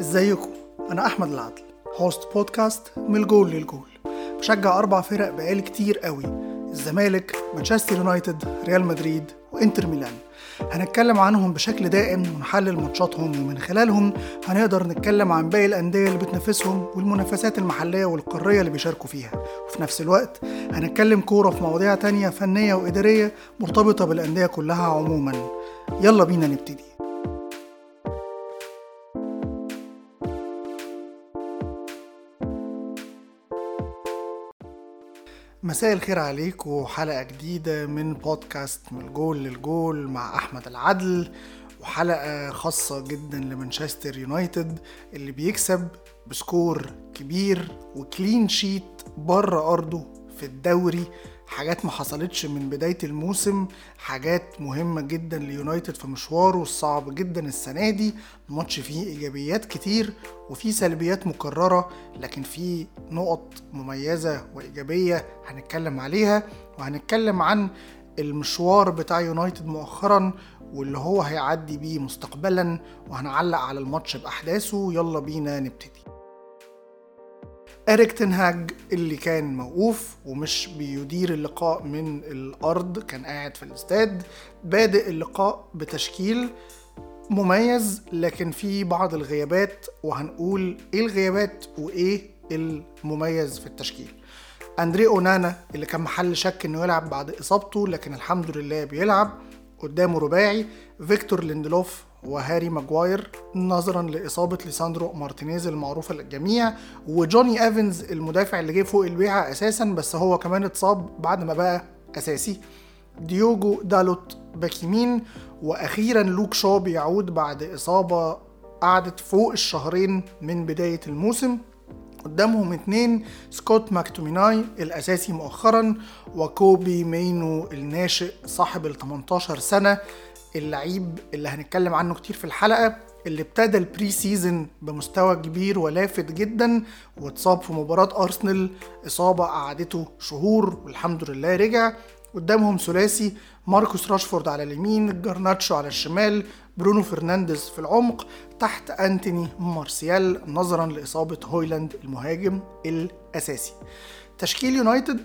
ازيكم؟ أنا أحمد العدل host بودكاست من الجول للجول. بشجع أربع فرق بقالي كتير قوي الزمالك مانشستر يونايتد ريال مدريد وإنتر ميلان. هنتكلم عنهم بشكل دائم ونحلل ماتشاتهم ومن خلالهم هنقدر نتكلم عن باقي الأندية اللي بتنافسهم والمنافسات المحلية والقارية اللي بيشاركوا فيها. وفي نفس الوقت هنتكلم كورة في مواضيع تانية فنية وإدارية مرتبطة بالأندية كلها عموما. يلا بينا نبتدي. مساء الخير عليكم حلقة جديدة من بودكاست من الجول للجول مع أحمد العدل وحلقة خاصة جدا لمانشستر يونايتد اللي بيكسب ب score كبير و clean sheet بره أرضه في الدوري حاجات ما حصلتش من بداية الموسم حاجات مهمة جدا ليونايتد في مشواره الصعب جدا السنة دي. ماتش فيه إيجابيات كتير وفيه سلبيات مكررة لكن فيه نقط مميزة وإيجابية هنتكلم عليها وهنتكلم عن المشوار بتاع يونايتد مؤخرا واللي هو هيعدي بيه مستقبلا وهنعلق على الماتش بأحداثه. يلا بينا نبتدي. إريك تنهاج اللي كان موقوف ومش بيدير اللقاء من الأرض كان قاعد في الاستاد بادئ اللقاء بتشكيل مميز لكن في بعض الغيابات وهنقول إيه الغيابات وإيه المميز في التشكيل. أندري أونانا اللي كان محل شك إنه يلعب بعد إصابته لكن الحمد لله بيلعب قدامه رباعي فيكتور ليندلوف وهاري ماجواير نظرا لإصابة ليساندرو مارتينيز المعروفة للجميع وجوني إيفنز المدافع اللي جه فوق البيعة أساسا بس هو كمان اتصاب بعد ما بقى أساسي. ديوجو دالوت back يمين وأخيرا لوك شو بيعود بعد إصابة قعدت فوق الشهرين من بداية الموسم. قدامهم اتنين سكوت ماكتوميناي الأساسي مؤخرا وكوبي مينو الناشئ صاحب ال 18 سنة. اللعيب اللي هنتكلم عنه كتير في الحلقة اللي ابتدى ال pre-season بمستوى كبير ولافت جدا واتصاب في مباراة أرسنال. إصابة قعدته شهور والحمد لله رجع. قدامهم ثلاثي ماركوس راشفورد على اليمين جرناتشو على الشمال برونو فرنانديز في العمق تحت أنتوني مارسيال نظرا لإصابة هويلاند المهاجم الأساسي. تشكيل يونايتد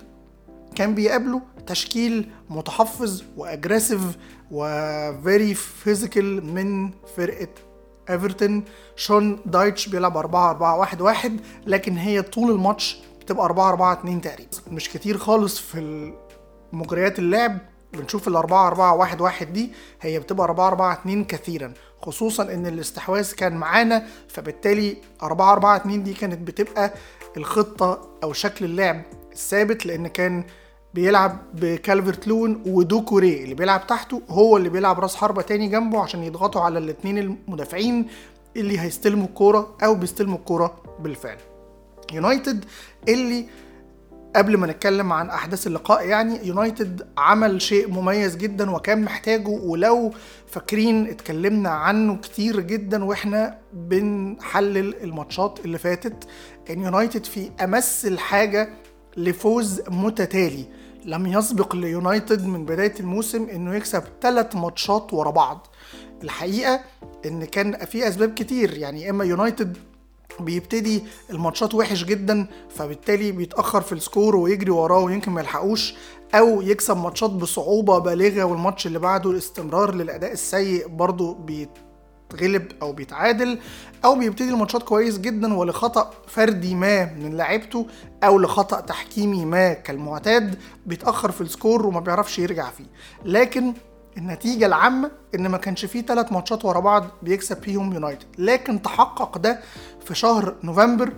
كان بيقابله تشكيل متحفظ و aggressive و very physical من فرقة ايفرتون شون دايتش بيلعب 4 4 1 1 لكن هي طول الماتش بتبقى 4 4 2 تقريبا. مش كتير خالص في مجريات اللعب بنشوف ال 4 4 1 1 دي هي بتبقى 4 4 2 كثيرا خصوصا إن الاستحواذ كان معانا فبالتالي 4 4 2 دي كانت بتبقى الخطة أو شكل اللعب الثابت لأن كان بيلعب بكالفرت لون ودوكوري اللي بيلعب تحته هو اللي بيلعب راس حربة تاني جنبه عشان يضغطوا على الاتنين المدافعين اللي هيستلموا الكورة أو بيستلموا الكورة بالفعل. يونايتد اللي قبل ما نتكلم عن أحداث اللقاء يعني يونايتد عمل شيء مميز جدا وكان محتاجه ولو فاكرين اتكلمنا عنه كتير جدا وإحنا بنحلل الماتشات اللي فاتت كان يونايتد في أمس الحاجة لفوز متتالي. لم يسبق ليونايتد من بداية الموسم إنه يكسب ثلاث ماتشات ورا بعض. الحقيقة إن كان في أسباب كتير يعني إما يونايتد بيبتدي الماتشات وحش جدا فبالتالي بيتأخر في ال score ويجري وراه ويمكن ما يلحقوش أو يكسب ماتشات بصعوبة بالغة والماتش اللي بعده الاستمرار للأداء السيء برضه بيت بيتغلب أو بيتعادل أو بيبتدي الماتشات كويس جدا ولخطأ فردي ما من لعيبته أو لخطأ تحكيمي ما كالمعتاد بيتأخر في ال score وما بيعرفش يرجع فيه. لكن النتيجة العامة إن ما كانش فيه ثلاث ماتشات ورا بعض بيكسب فيهم يونايتد، لكن تحقق ده في شهر نوفمبر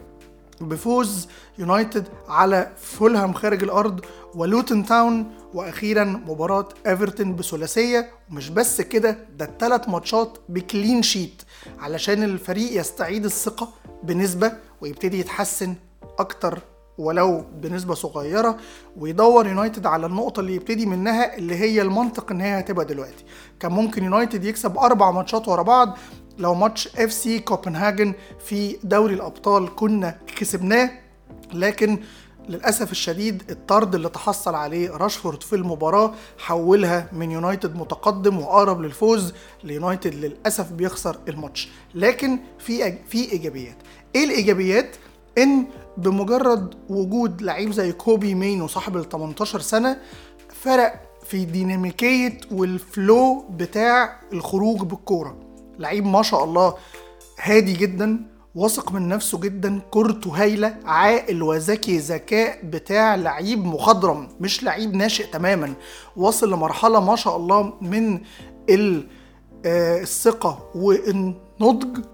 بفوز يونايتد على فولهام خارج الأرض ولوتن تاون وأخيرا مباراة إيفرتون بثلاثية. ومش بس كده ده الثلاث ماتشات ب clean sheet علشان الفريق يستعيد الثقة بنسبة ويبتدي يتحسن أكتر. ولو بنسبة صغيرة ويدور يونايتد على النقطة اللي يبتدي منها اللي هي المنطق إن هي هتبقى دلوقتي. كان ممكن يونايتد يكسب أربع ماتشات ورا بعض لو ماتش إف سي كوبنهاجن في دوري الأبطال كنا كسبناه لكن للأسف الشديد الطرد اللي تحصل عليه راشفورد في المباراة حولها من يونايتد متقدم وأقرب للفوز ليونايتد للأسف بيخسر الماتش. لكن في في إيجابيات. إيه الإيجابيات؟ إن بمجرد وجود لعيب زي كوبي مينو صاحب ال 18 سنة فرق في ديناميكية وال flow بتاع الخروج بالكورة. لعيب ما شاء الله هادي جدا واثق من نفسه جدا كورته هايلة عاقل وذكي ذكاء بتاع لعيب مخضرم مش لعيب ناشئ تماما. واصل لمرحلة ما شاء الله من آه، الثقة والنضج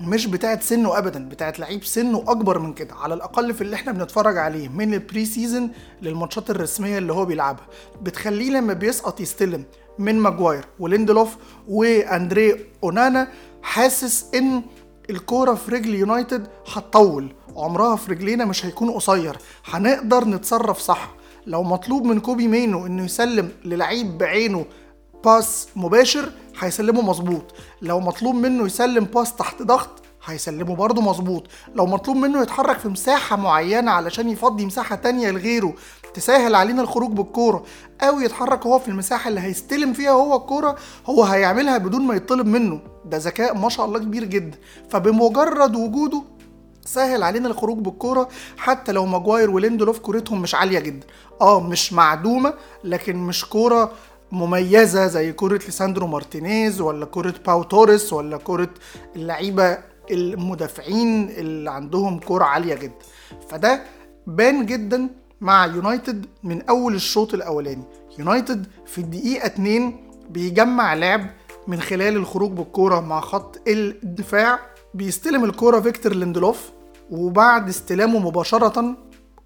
مش بتاعت سنه ابدا بتاعت لعيب سنه أكبر من كده على الأقل في اللي إحنا بنتفرج عليه من ال pre-season للماتشات الرسمية اللي هو بيلعبها. بتخليه لما بيسقط يستلم من ماجواير وليندلوف وأندري أونانا حاسس إن الكورة في رجل يونايتد هتطول. عمرها في رجلينا مش هيكون قصير. هنقدر نتصرف صح. لو مطلوب من كوبي مينو إنه يسلم للعيب بعينه pass مباشر هيسلمه مظبوط. لو مطلوب منه يسلم pass تحت ضغط هيسلمه برضه مظبوط. لو مطلوب منه يتحرك في مساحة معينة علشان يفضي مساحة تانية لغيره تسهل علينا الخروج بالكورة. أو يتحرك هو في المساحة اللي هيستلم فيها هو الكورة هو هيعملها بدون ما يطلب منه. ده ذكاء ما شاء الله كبير جدا. فبمجرد وجوده سهل علينا الخروج بالكورة. حتى لو ماجواير وليندلوف كورتهم مش عالية جدا. آه مش معدومة لكن مش كورة مميزة زي كرة ليساندرو مارتينيز ولا كرة باو توريس ولا كرة اللعيبة المدافعين اللي عندهم كرة عالية جدا. فده بان جدا مع يونايتد من أول الشوط الأولاني. يونايتد في الدقيقة 2 بيجمع لعب من خلال الخروج بالكورة مع خط الدفاع بيستلم الكورة فيكتور ليندلوف وبعد استلامه مباشرة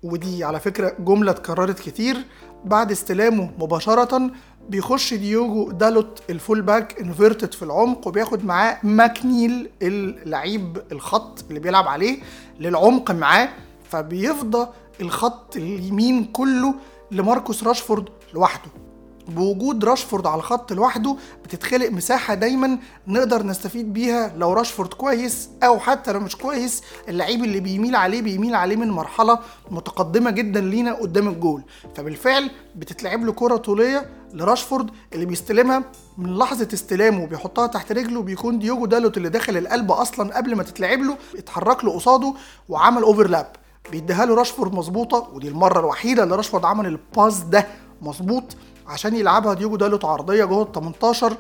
ودي على فكرة جملة اتكررت كتير بعد استلامه مباشرة بيخش ديوجو دالوت ال full back inverted في العمق وبياخد معاه ماكنيل اللعيب الخط اللي بيلعب عليه للعمق معاه فبيفضى الخط اليمين كله لماركوس راشفورد لوحده. بوجود راشفورد على الخط لوحده بتتخلق مساحة دايما نقدر نستفيد بيها لو راشفورد كويس أو حتى لو مش كويس اللعيب اللي بيميل عليه بيميل عليه من مرحلة متقدمة جدا لينا قدام الجول. فبالفعل بتتلعب له كرة طولية لراشفورد اللي بيستلمها من لحظة استلامه وبيحطها تحت رجله بيكون ديوجو دالوت اللي داخل القلب أصلا قبل ما تتلعب له اتحرك له قصاده وعمل overlap بيديها له راشفورد مظبوطة ودي المرة الوحيدة اللي راشفورد عمل ال pass ده مظبوط عشان يلعبها ديوجو دالوت عرضية جوه ال 18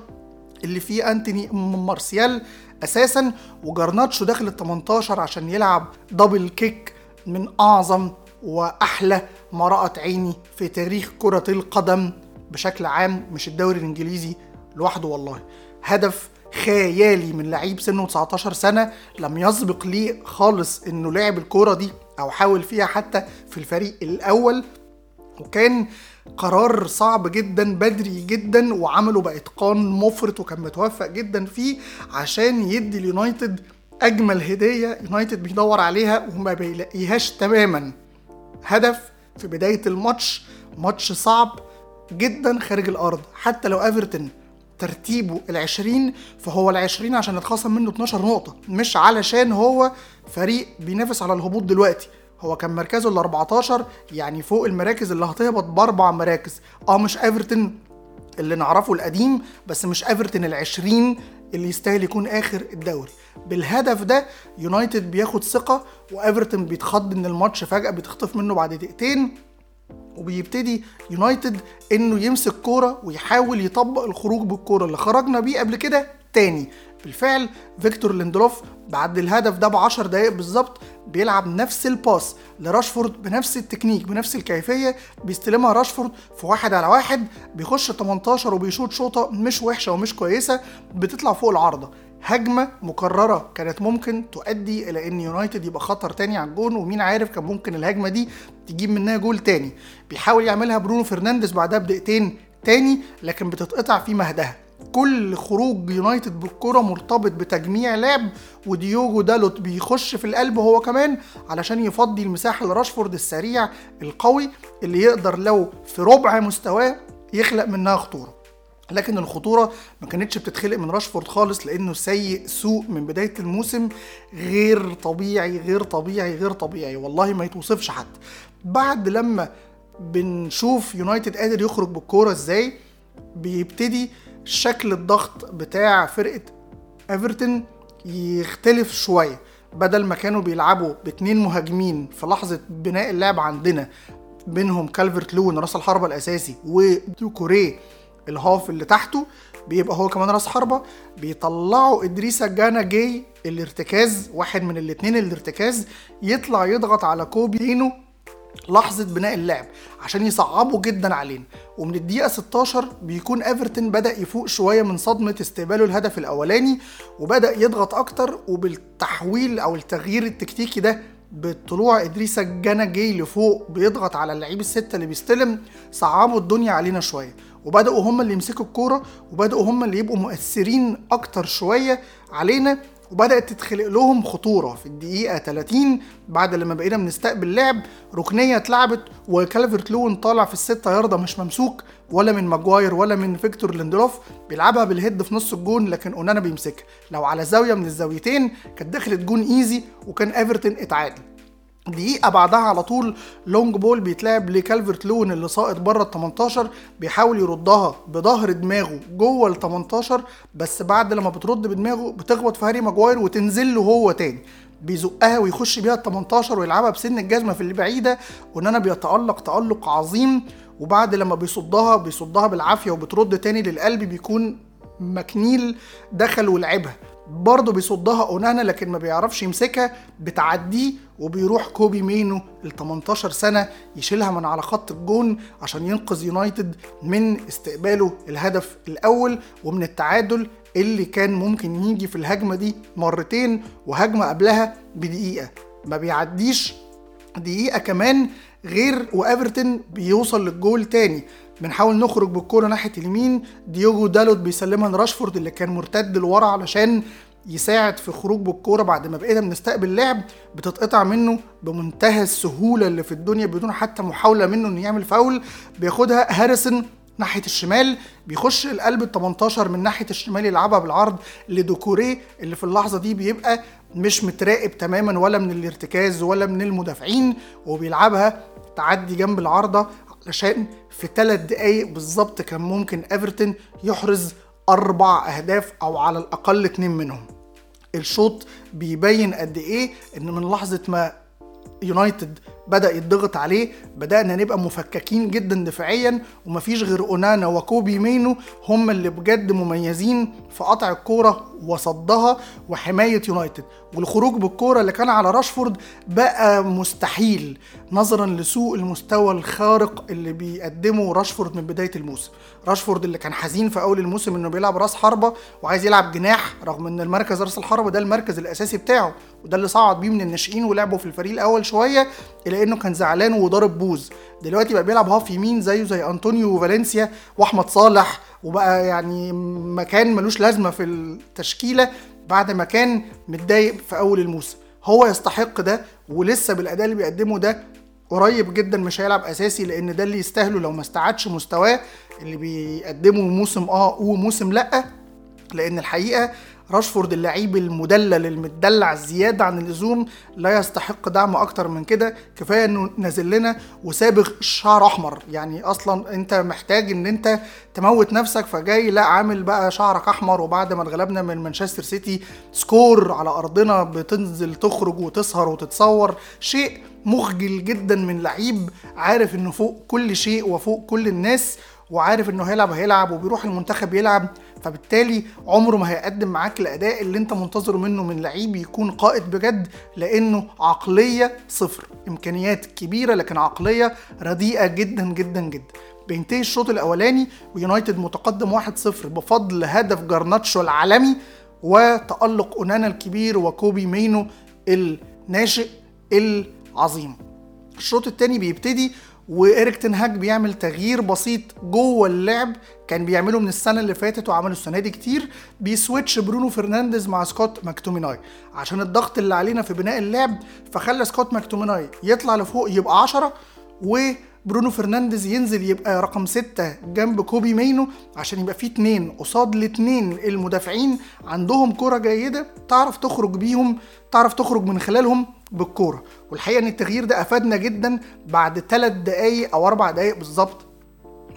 اللي فيه أنتوني مارسيال أساسا وجرناتشو داخل ال 18 عشان يلعب double kick من أعظم وأحلى ما رأت عيني في تاريخ كرة القدم. بشكل عام مش الدوري الإنجليزي لوحده والله. هدف خيالي من لعيب سنه 19 سنة لم يسبق ليه خالص إنه لعب الكورة دي أو حاول فيها حتى في الفريق الأول. وكان قرار صعب جدا بدري جدا وعمله باتقان مفرط وكان متوفق جدا فيه عشان يدي اليونايتد أجمل هدية يونايتد بيدور عليها وما بيلاقيهاش تماما. هدف في بداية الماتش ماتش صعب جدا خارج الأرض. حتى لو إيفرتون ترتيبه العشرين فهو العشرين عشان اتخصم منه 12 نقطة مش علشان هو فريق بينافس على الهبوط دلوقتي. هو كان مركزه ال 14 يعني فوق المراكز اللي هتهبط بأربع مراكز. آه مش إيفرتون اللي نعرفه القديم بس مش إيفرتون ال 20 اللي يستاهل يكون آخر الدوري. بالهدف ده يونايتد بياخد ثقة وإيفرتون بيتخض إن الماتش فجأة بيتخطف منه بعد دقيقتين. وبيبتدي يونايتد إنه يمسك كورة ويحاول يطبق الخروج بالكورة اللي خرجنا بيه قبل كده تاني. بالفعل فيكتور ليندلوف بعد الهدف ده ب 10 دقايق بالظبط بيلعب نفس ال pass لراشفورد بنفس التكنيك بنفس الكيفية بيستلمها راشفورد في واحد على واحد بيخش 18 وبيشوط شوطة مش وحشة ومش كويسة بتطلع فوق العارضة. هجمة مكررة كانت ممكن تؤدي إلى إن يونايتد يبقى خطر تاني على الجون ومين عارف كان ممكن الهجمة دي تجيب منها جول تاني. بيحاول يعملها برونو فرنانديز بعدها بدقيقتين تاني لكن بتتقطع في مهدها. كل خروج يونايتد بالكرة مرتبط بتجميع لعب وديوجو دالوت بيخش في القلب هو كمان علشان يفضي المساحة لراشفورد السريع القوي اللي يقدر لو في ربع مستواه يخلق منها خطورة. لكن الخطورة ما كانتش بتتخلق من راشفورد خالص لأنه سيء سوء من بداية الموسم غير طبيعي غير طبيعي غير طبيعي. والله ما يتوصفش حتى. بعد لما بنشوف يونايتد قادر يخرج بالكورة إزاي بيبتدي شكل الضغط بتاع فرقة إيفرتون يختلف شوية. بدل ما كانوا بيلعبوا باتنين مهاجمين في لحظة بناء اللعب عندنا بينهم كالفرت لون راس الحربه الأساسي ودوكوريه الهاف اللي تحته بيبقى هو كمان راس حربة. بيطلعوا إدريسا جانا جاي الارتكاز واحد من الاتنين الارتكاز. يطلع يضغط على كوبي مينو لحظة بناء اللعب عشان يصعبوا جدا علينا. ومن الدقيقة 16 بيكون إيفرتون بدأ يفوق شوية من صدمة استقباله الهدف الأولاني وبدأ يضغط أكتر. وبالتحويل أو التغيير التكتيكي ده بطلوع إدريس جانا جاي لفوق بيضغط على اللعيب الستة اللي بيستلم. صعبوا الدنيا علينا شوية. وبدأوا هم اللي يمسكوا الكورة وبدأوا هم اللي يبقوا مؤثرين أكتر شوية علينا وبدأت تتخلق لهم خطورة. في الدقيقة 30 بعد لما بقينا بنستقبل لعب ركنية اتلعبت وكالفرت لوين طالع في الستة ياردة مش ممسوك ولا من ماجواير ولا من فيكتور ليندلوف بيلعبها بال head في نص الجون لكن أونانا بيمسكها. لو على زاوية من الزاويتين كانت دخلت جون easy وكان إيفرتون اتعادل. دقيقة بعدها على طول long ball بيتلعب لكالفرت لوين اللي ساقط بره ال 18 بيحاول يردها بظهر دماغه جوه ال 18 بس بعد لما بترد بدماغه بتخبط في هاري ماجواير وتنزل له هو تاني. بيزقها ويخش بيها ال 18 ويلعبها بسن الجزمة في اللي بعيدة وأونانا بيتألق تألق عظيم وبعد لما بيصدها بيصدها بالعافية وبترد تاني للقلب بيكون مكنيل دخل ولعبها. برضه بيصدها أونانا لكن ما بيعرفش يمسكها بتعديه وبيروح كوبي مينو ال 18 سنة يشيلها من على خط الجون عشان ينقذ يونايتد من استقباله الهدف الأول ومن التعادل اللي كان ممكن يجي في الهجمة دي مرتين وهجمة قبلها بدقيقة. ما بيعديش دقيقة كمان غير وإيفرتون بيوصل للجول تاني. بنحاول نخرج بالكورة ناحية اليمين. ديوجو دالوت بيسلمها لراشفورد اللي كان مرتد لورا علشان يساعد في خروج بالكورة بعد ما بقينا بنستقبل لعب. بتتقطع منه بمنتهى السهولة اللي في الدنيا بدون حتى محاولة منه إنه يعمل فاول. بياخدها هاريسون ناحية الشمال. بيخش القلب ال 18 من ناحية الشمال يلعبها بالعرض لدوكوري اللي في اللحظة دي بيبقى مش متراقب تماما ولا من الارتكاز ولا من المدافعين. وبيلعبها تعدي جنب العارضة علشان في ثلاث دقايق بالظبط كان ممكن إيفرتون يحرز أربع أهداف أو على الأقل اتنين منهم. الشوط بيبين قد إيه إن من لحظة ما يونايتد بدأ يتضغط عليه بدأنا نبقى مفككين جدا دفاعيا ومفيش غير أونانا وكوبي مينو هم اللي بجد مميزين في قطع الكورة وصدها وحماية يونايتد. والخروج بالكورة اللي كان على راشفورد بقى مستحيل نظرا لسوء المستوى الخارق اللي بيقدمه راشفورد من بداية الموسم. راشفورد اللي كان حزين في أول الموسم إنه بيلعب راس حربة وعايز يلعب جناح رغم إن المركز راس الحربة ده المركز الأساسي بتاعه وده اللي صعد بيه من الناشئين ولعبه في الفريق الأول شوية. إلا إنه كان زعلان وضارب بوز. دلوقتي بقى بيلعب half يمين زيه زي أنطونيو وفالنسيا وأحمد صالح وبقى يعني مكان ملوش لازمة في التشكيلة بعد ما كان متضايق في أول الموسم. هو يستحق ده ولسه بالأداء اللي بيقدمه ده قريب جدا مش هيلعب أساسي لأن ده اللي يستاهله لو ما استعادش مستواه اللي بيقدمه موسم آه وموسم لأ. لأن الحقيقة راشفورد اللعيب المدلل المدلع زيادة عن اللزوم لا يستحق دعم أكتر من كده. كفاية إنه نازل لنا وسابغ شعر أحمر. يعني أصلا أنت محتاج إن أنت تموت نفسك فجاي لا عامل بقى شعرك أحمر وبعد ما اتغلبنا من مانشستر سيتي سكور على أرضنا بتنزل تخرج وتسهر وتتصور. شيء مخجل جدا من لعيب عارف إنه فوق كل شيء وفوق كل الناس وعارف إنه هيلعب هيلعب وبيروح المنتخب يلعب فبالتالي عمره ما هيقدم معاك الأداء اللي أنت منتظره منه من لعيب يكون قائد بجد لأنه عقلية صفر إمكانيات كبيرة لكن عقلية رديئة جدا جدا جدا. بينتهي الشوط الأولاني ويونايتد متقدم 1-0 بفضل هدف جارناتشو العالمي وتألق أونانا الكبير وكوبي مينو الناشئ العظيم. الشوط الثاني بيبتدي وإيريك تنهاج بيعمل تغيير بسيط جوه اللعب. كان بيعمله من السنة اللي فاتت وعمله السنة دي كتير. بي switch برونو فرنانديز مع سكوت ماكتوميناي. عشان الضغط اللي علينا في بناء اللعب فخلى سكوت ماكتوميناي يطلع لفوق يبقى 10 وبرونو فرنانديز ينزل يبقى رقم 6 جنب كوبي مينو عشان يبقى في اتنين قصاد الاتنين المدافعين. عندهم كرة جيدة تعرف تخرج بيهم تعرف تخرج من خلالهم بالكورة. والحقيقة إن التغيير ده أفادنا جدا بعد ثلاث دقايق أو أربع دقايق بالظبط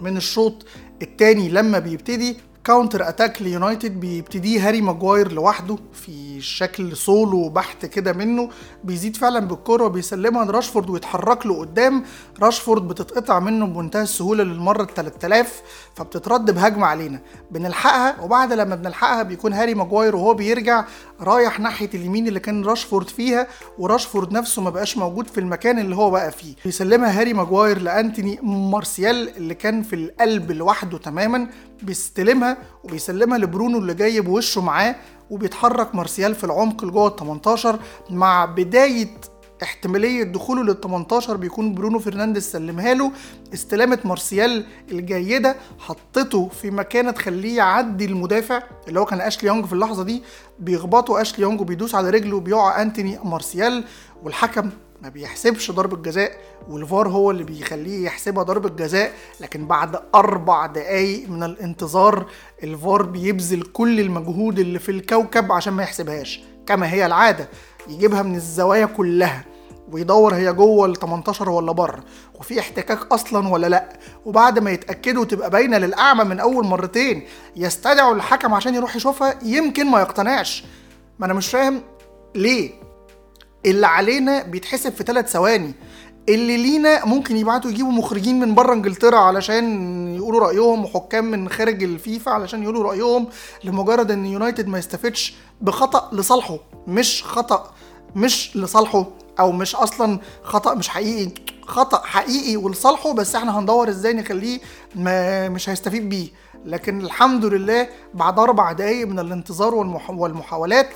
من الشوط الثاني لما بيبتدي counter attack ليونايتد بيبتديه هاري ماجواير لوحده في شكل سولو بحت كده منه. بيزيد فعلا بالكرة وبيسلمها لراشفورد ويتحرك له قدام. راشفورد بتتقطع منه بمنتهى السهولة للمرة ال 3000 فبتترد بهجمة علينا. بنلحقها وبعد لما بنلحقها بيكون هاري ماجواير وهو بيرجع رايح ناحية اليمين اللي كان راشفورد فيها وراشفورد نفسه ما بقاش موجود في المكان اللي هو بقى فيه. بيسلمها هاري ماجواير لأنتوني مارسيال اللي كان في القلب لوحده تماما. بيستلمها وبيسلمها لبرونو اللي جاي بوشه معاه وبيتحرك مارسيال في العمق لجوه ال 18 مع بداية احتمالية دخوله لل 18 بيكون برونو فرنانديز سلمها له. استلامة مارسيال الجيدة حطته في مكانة تخليه يعدي المدافع اللي هو كان أشلي يونج في اللحظة دي. بيخبطه أشلي يونج وبيدوس على رجله وبيقع أنتوني مارسيال والحكم ما بيحسبش ضربة جزاء والفار هو اللي بيخليه يحسبها ضربة جزاء. لكن بعد أربع دقايق من الانتظار الفار بيبذل كل المجهود اللي في الكوكب عشان ما يحسبهاش. كما هي العادة يجيبها من الزوايا كلها ويدور هي جوه ال 18 ولا بره وفي احتكاك أصلا ولا لأ. وبعد ما يتأكدوا تبقى باينة للأعمى من أول مرتين يستدعوا الحكم عشان يروح يشوفها يمكن ما يقتنعش. ما أنا مش فاهم ليه. اللي علينا بيتحسب في ثلاث ثواني. اللي لينا ممكن يبعتوا يجيبوا مخرجين من بره انجلترا علشان يقولوا رأيهم وحكام من خارج الفيفا علشان يقولوا رأيهم لمجرد إن يونايتد ما يستفدش بخطأ لصالحه مش خطأ مش لصالحه أو مش أصلا خطأ مش حقيقي خطأ حقيقي ولصالحه بس إحنا هندور إزاي نخليه مش هيستفيد بيه. لكن الحمد لله بعد أربع دقايق من الانتظار والمح... والمحاولات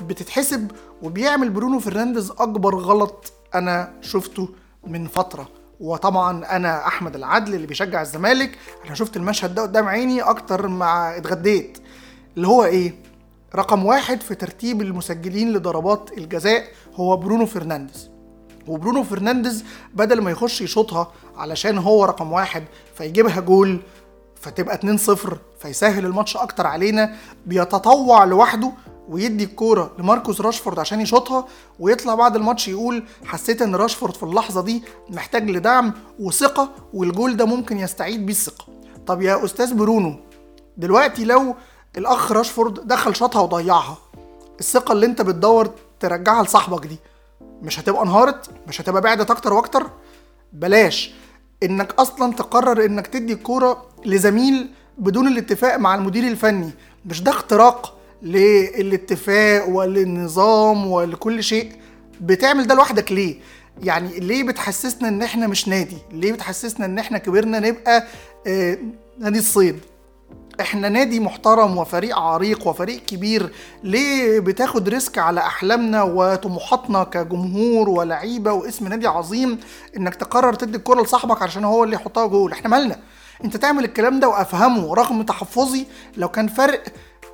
بتتحسب وبيعمل برونو فرنانديز أكبر غلط أنا شفته من فترة. وطبعا أنا أحمد العدل اللي بيشجع الزمالك أنا شفت المشهد ده قدام عيني أكتر ما اتغديت. اللي هو إيه؟ رقم واحد في ترتيب المسجلين لضربات الجزاء هو برونو فرنانديز. وبرونو فرنانديز بدل ما يخش يشوطها علشان هو رقم واحد فيجيبها جول فتبقى 2-0 فيسهل الماتش أكتر علينا بيتطوع لوحده ويدي الكورة لماركوس راشفورد عشان يشوطها ويطلع بعد الماتش يقول حسيت إن راشفورد في اللحظة دي محتاج لدعم وثقة والجول ده ممكن يستعيد بيه الثقة. طب يا أستاذ برونو دلوقتي لو الأخ راشفورد دخل شاطها وضيعها الثقة اللي أنت بتدور ترجعها لصاحبك دي مش هتبقى انهارت؟ مش هتبقى بعدت أكتر وأكتر؟ بلاش. إنك أصلا تقرر إنك تدي الكورة لزميل بدون الاتفاق مع المدير الفني مش ده اختراق. للاتفاق وللنظام ولكل شيء بتعمل ده لوحدك ليه؟ يعني ليه بتحسسنا إن إحنا مش نادي؟ ليه بتحسسنا إن إحنا كبرنا نبقى آه نادي الصيد؟ إحنا نادي محترم وفريق عريق وفريق كبير ليه بتاخد ريسك على أحلامنا وطموحاتنا كجمهور ولعيبة واسم نادي عظيم إنك تقرر تدي الكرة لصاحبك عشان هو اللي يحطها جول؟ إحنا مالنا. أنت تعمل الكلام ده وأفهمه رغم تحفظي لو كان فرق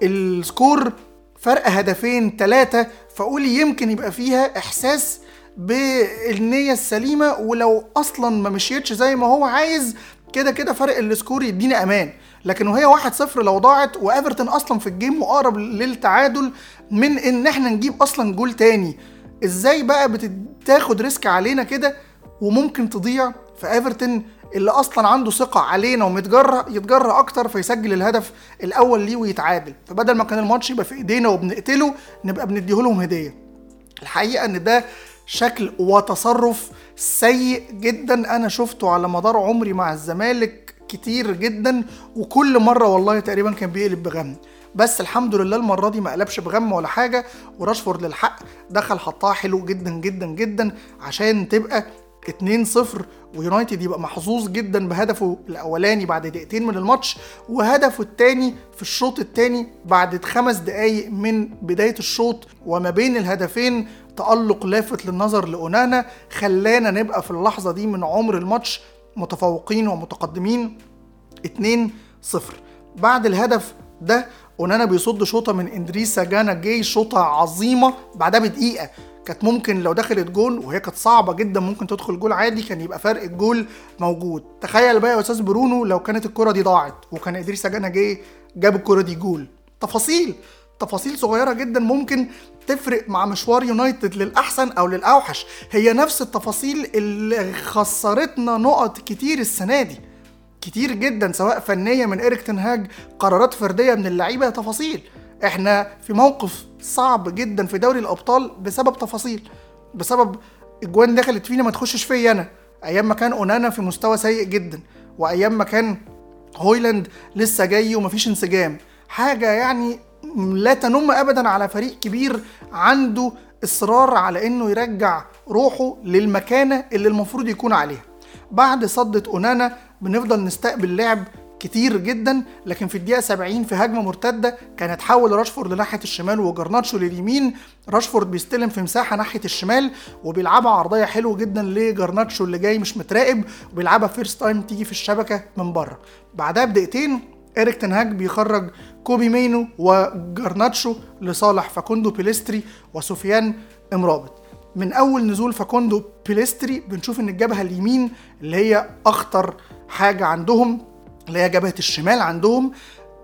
ال score فرق هدفين ثلاثة فقول يمكن يبقى فيها إحساس بالنية السليمة ولو أصلا ما مشيتش زي ما هو عايز كده كده فرق ال score يدينا أمان. لكن وهي واحد صفر لو ضاعت وإيفرتون أصلا في ال game واقرب للتعادل من إن إحنا نجيب أصلا جول تاني. إزاي بقى بتاخد risk علينا كده وممكن تضيع؟ في ايفرتون اللي أصلا عنده ثقة علينا ومتجرأ يتجرأ أكتر فيسجل الهدف الأول ليه ويتعادل. فبدل ما كان الماتش يبقى في إيدينا وبنقتله نبقى بنديه لهم هدية. الحقيقة إن ده شكل وتصرف سيء جدا أنا شفته على مدار عمري مع الزمالك كتير جدا وكل مرة والله تقريبا كان بيقلب بغم. بس الحمد لله المرة دي ما قلبش بغم ولا حاجة وراشفورد للحق دخل حطها حلو جدا جدا جدا عشان تبقى 2-0 ويونايتد يبقى محظوظ جدا بهدفه الأولاني بعد دقيقتين من الماتش وهدفه الثاني في الشوط الثاني بعد خمس دقايق من بداية الشوط. وما بين الهدفين تألق لافت للنظر لأونانا خلانا نبقى في اللحظة دي من عمر الماتش متفوقين ومتقدمين. 2-0 بعد الهدف ده أونانا بيصد شوطة من إندريسا جانا جاي شوطة عظيمة بعدها بدقيقة كانت ممكن لو دخلت جول وهي كانت صعبة جدا ممكن تدخل جول عادي كان يبقى فرق الجول موجود. تخيل بقى يا أستاذ برونو لو كانت الكرة دي ضاعت وكان إدريس جانا جاي جاب الكرة دي جول. تفاصيل تفاصيل صغيرة جدا ممكن تفرق مع مشوار يونايتد للأحسن أو للأوحش. هي نفس التفاصيل اللي خسرتنا نقط كتير السنة دي. كتير جدا سواء فنية من إيريك تنهاج قرارات فردية من اللعيبة تفاصيل. إحنا في موقف صعب جدا في دوري الأبطال بسبب تفاصيل بسبب اجوان دخلت فينا ما تخشش فيا أنا. أيام ما كان أونانا في مستوى سيء جدا وأيام ما كان هويلاند لسه جاي ومفيش انسجام. حاجة يعني لا تنم ابدا على فريق كبير عنده إصرار على إنه يرجع روحه للمكانة اللي المفروض يكون عليها. بعد صدة أونانا بنفضل نستقبل لعب كتير جدا لكن في الدقيقة 70 في هجمة مرتدة كانت حول راشفورد لناحيه الشمال وجرناتشو لليمين. راشفورد بيستلم في مساحة ناحية الشمال وبيلعبها عرضية حلو جدا لجرناتشو اللي جاي مش متراقب وبيلعبها first time تيجي في الشبكة من بره. بعدها بدقيقتين إيريك تنهاج بيخرج كوبي مينو وجرناتشو لصالح فاكوندو بيليستري وسفيان إمرابط. من أول نزول فاكوندو بيليستري بنشوف إن الجبهة اليمين اللي هي أخطر حاجة عندهم اللي هي جبهة الشمال عندهم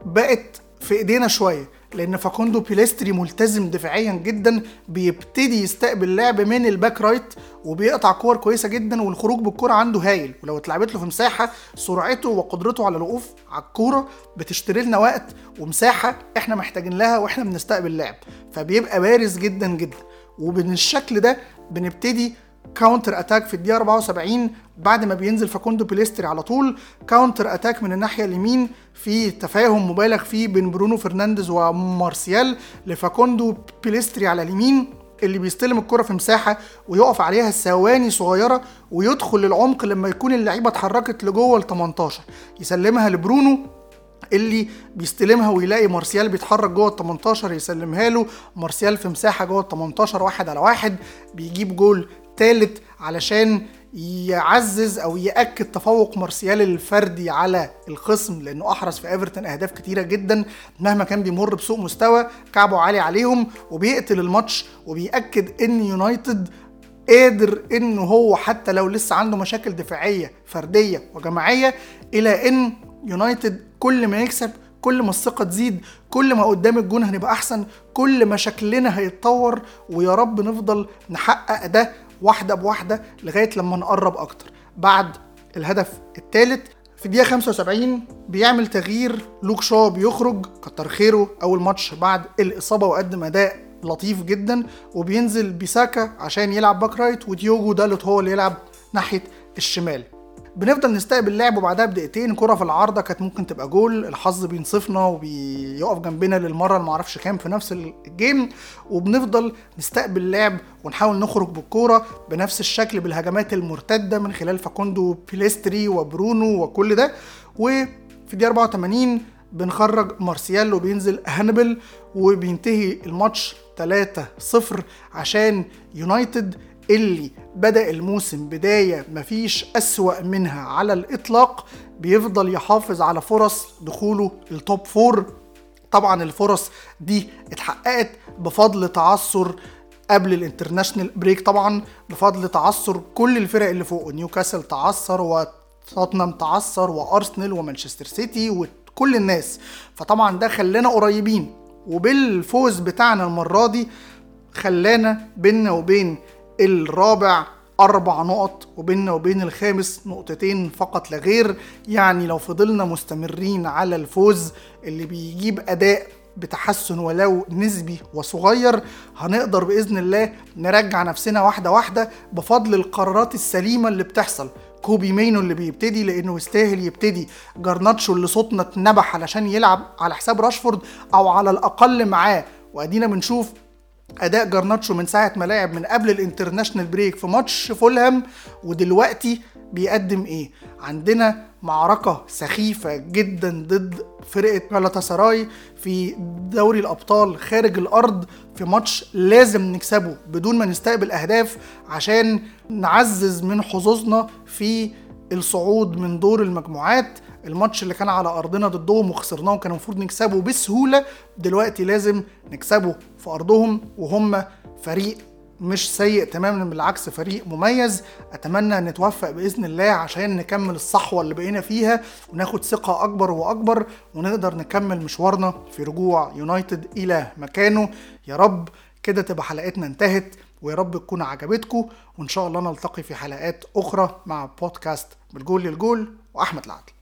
بقت في إيدينا شوية لأن فاكوندو بيليستري ملتزم دفاعيا جدا بيبتدي يستقبل لعب من ال back right وبيقطع كور كويسة جدا والخروج بالكرة عنده هايل. ولو اتلعبت له في مساحة سرعته وقدرته على الوقوف على الكورة بتشتري لنا وقت ومساحة إحنا محتاجين لها وإحنا بنستقبل لعب. فبيبقى بارز جدا جدا. وبالشكل ده بنبتدي counter attack في الدقيقة 74 بعد ما بينزل فاكوندو بيليستري على طول. counter attack من الناحية اليمين في تفاهم مبالغ فيه بين برونو فرنانديز ومارسيال لفاكوندو بيليستري على اليمين اللي بيستلم الكرة في مساحة ويقف عليها ثواني صغيرة ويدخل للعمق لما يكون اللعيبة اتحركت لجوه ال 18 يسلمها لبرونو اللي بيستلمها ويلاقي مارسيال بيتحرك جوه ال 18 يسلمها له. مارسيال في مساحة جوه ال 18 واحد على واحد بيجيب جول تالت علشان يعزز أو يأكد تفوق مارسيال الفردي على الخصم لأنه أحرز في إيفرتون أهداف كتيرة جدا مهما كان بيمر بسوء مستوى كعبه عالي عليهم وبيقتل الماتش وبيأكد إن يونايتد قادر إنه هو حتى لو لسه عنده مشاكل دفاعية فردية وجماعية إلى إن يونايتد كل ما يكسب كل ما الثقة تزيد كل ما قدام الجون هنبقى أحسن كل ما شكلنا هيتطور ويا رب نفضل نحقق ده واحدة بواحدة لغاية لما نقرب أكتر. بعد الهدف الثالث في الدقيقة 75 بيعمل تغيير. لوك شو بيخرج كتر خيره أول ماتش بعد الإصابة وقدم أداء لطيف جدا وبينزل بيساكا عشان يلعب back right وديوجو دالوت هو اللي يلعب ناحية الشمال. بنفضل نستقبل لعب وبعدها بدقيقتين. كرة في العارضة كانت ممكن تبقى جول الحظ بينصفنا وبيقف جنبنا للمرة اللي معرفش كام في نفس ال game. وبنفضل نستقبل لعب ونحاول نخرج بالكورة بنفس الشكل بالهجمات المرتدة من خلال فاكوندو بيليستري وبرونو وكل ده. وفي الدقيقة 84 بنخرج مارسيال وبينزل هانيبال وبينتهي الماتش 3-0 عشان يونايتد. اللي بدأ الموسم بداية مفيش أسوأ منها على الإطلاق بيفضل يحافظ على فرص دخوله ال top four طبعا الفرص دي اتحققت بفضل تعثر قبل ال international break طبعا بفضل تعثر كل الفرق اللي فوق نيوكاسل تعثر وتوتنهام تعثر وأرسنال ومانشستر سيتي وكل الناس. فطبعا ده خلانا قريبين. وبالفوز بتاعنا المرة دي خلانا بينا وبين الرابع أربع نقط وبيننا وبين الخامس نقطتين فقط لا غير. يعني لو فضلنا مستمرين على الفوز اللي بيجيب أداء بتحسن ولو نسبي وصغير هنقدر بإذن الله نرجع نفسنا واحدة واحدة بفضل القرارات السليمة اللي بتحصل. كوبي مينو اللي بيبتدي لأنه يستاهل يبتدي. جارناتشو اللي صوتنا اتنبح علشان يلعب على حساب راشفورد أو على الأقل معاه. وأدينا بنشوف أداء جرناتشو من ساعة ما لعب من قبل ال international break في ماتش فولهام ودلوقتي بيقدم إيه؟ عندنا معركة سخيفة جدا ضد فرقة جالاتا في دوري الأبطال خارج الأرض في ماتش لازم نكسبه بدون ما نستقبل أهداف عشان نعزز من حظوظنا في الصعود من دور المجموعات. الماتش اللي كان على أرضنا ضدهم وخسرناه وكان المفروض نكسبه بسهولة دلوقتي لازم نكسبه في أرضهم وهم فريق مش سيء تماما بالعكس فريق مميز. أتمنى نتوفق بإذن الله عشان نكمل الصحوة اللي بقينا فيها وناخد ثقة أكبر وأكبر ونقدر نكمل مشوارنا في رجوع يونايتد إلى مكانه. يا رب كده تبقى حلقتنا انتهت ويا رب تكون عجبتكم. وإن شاء الله نلتقي في حلقات أخرى مع بودكاست بالجول للجول وأحمد العدل.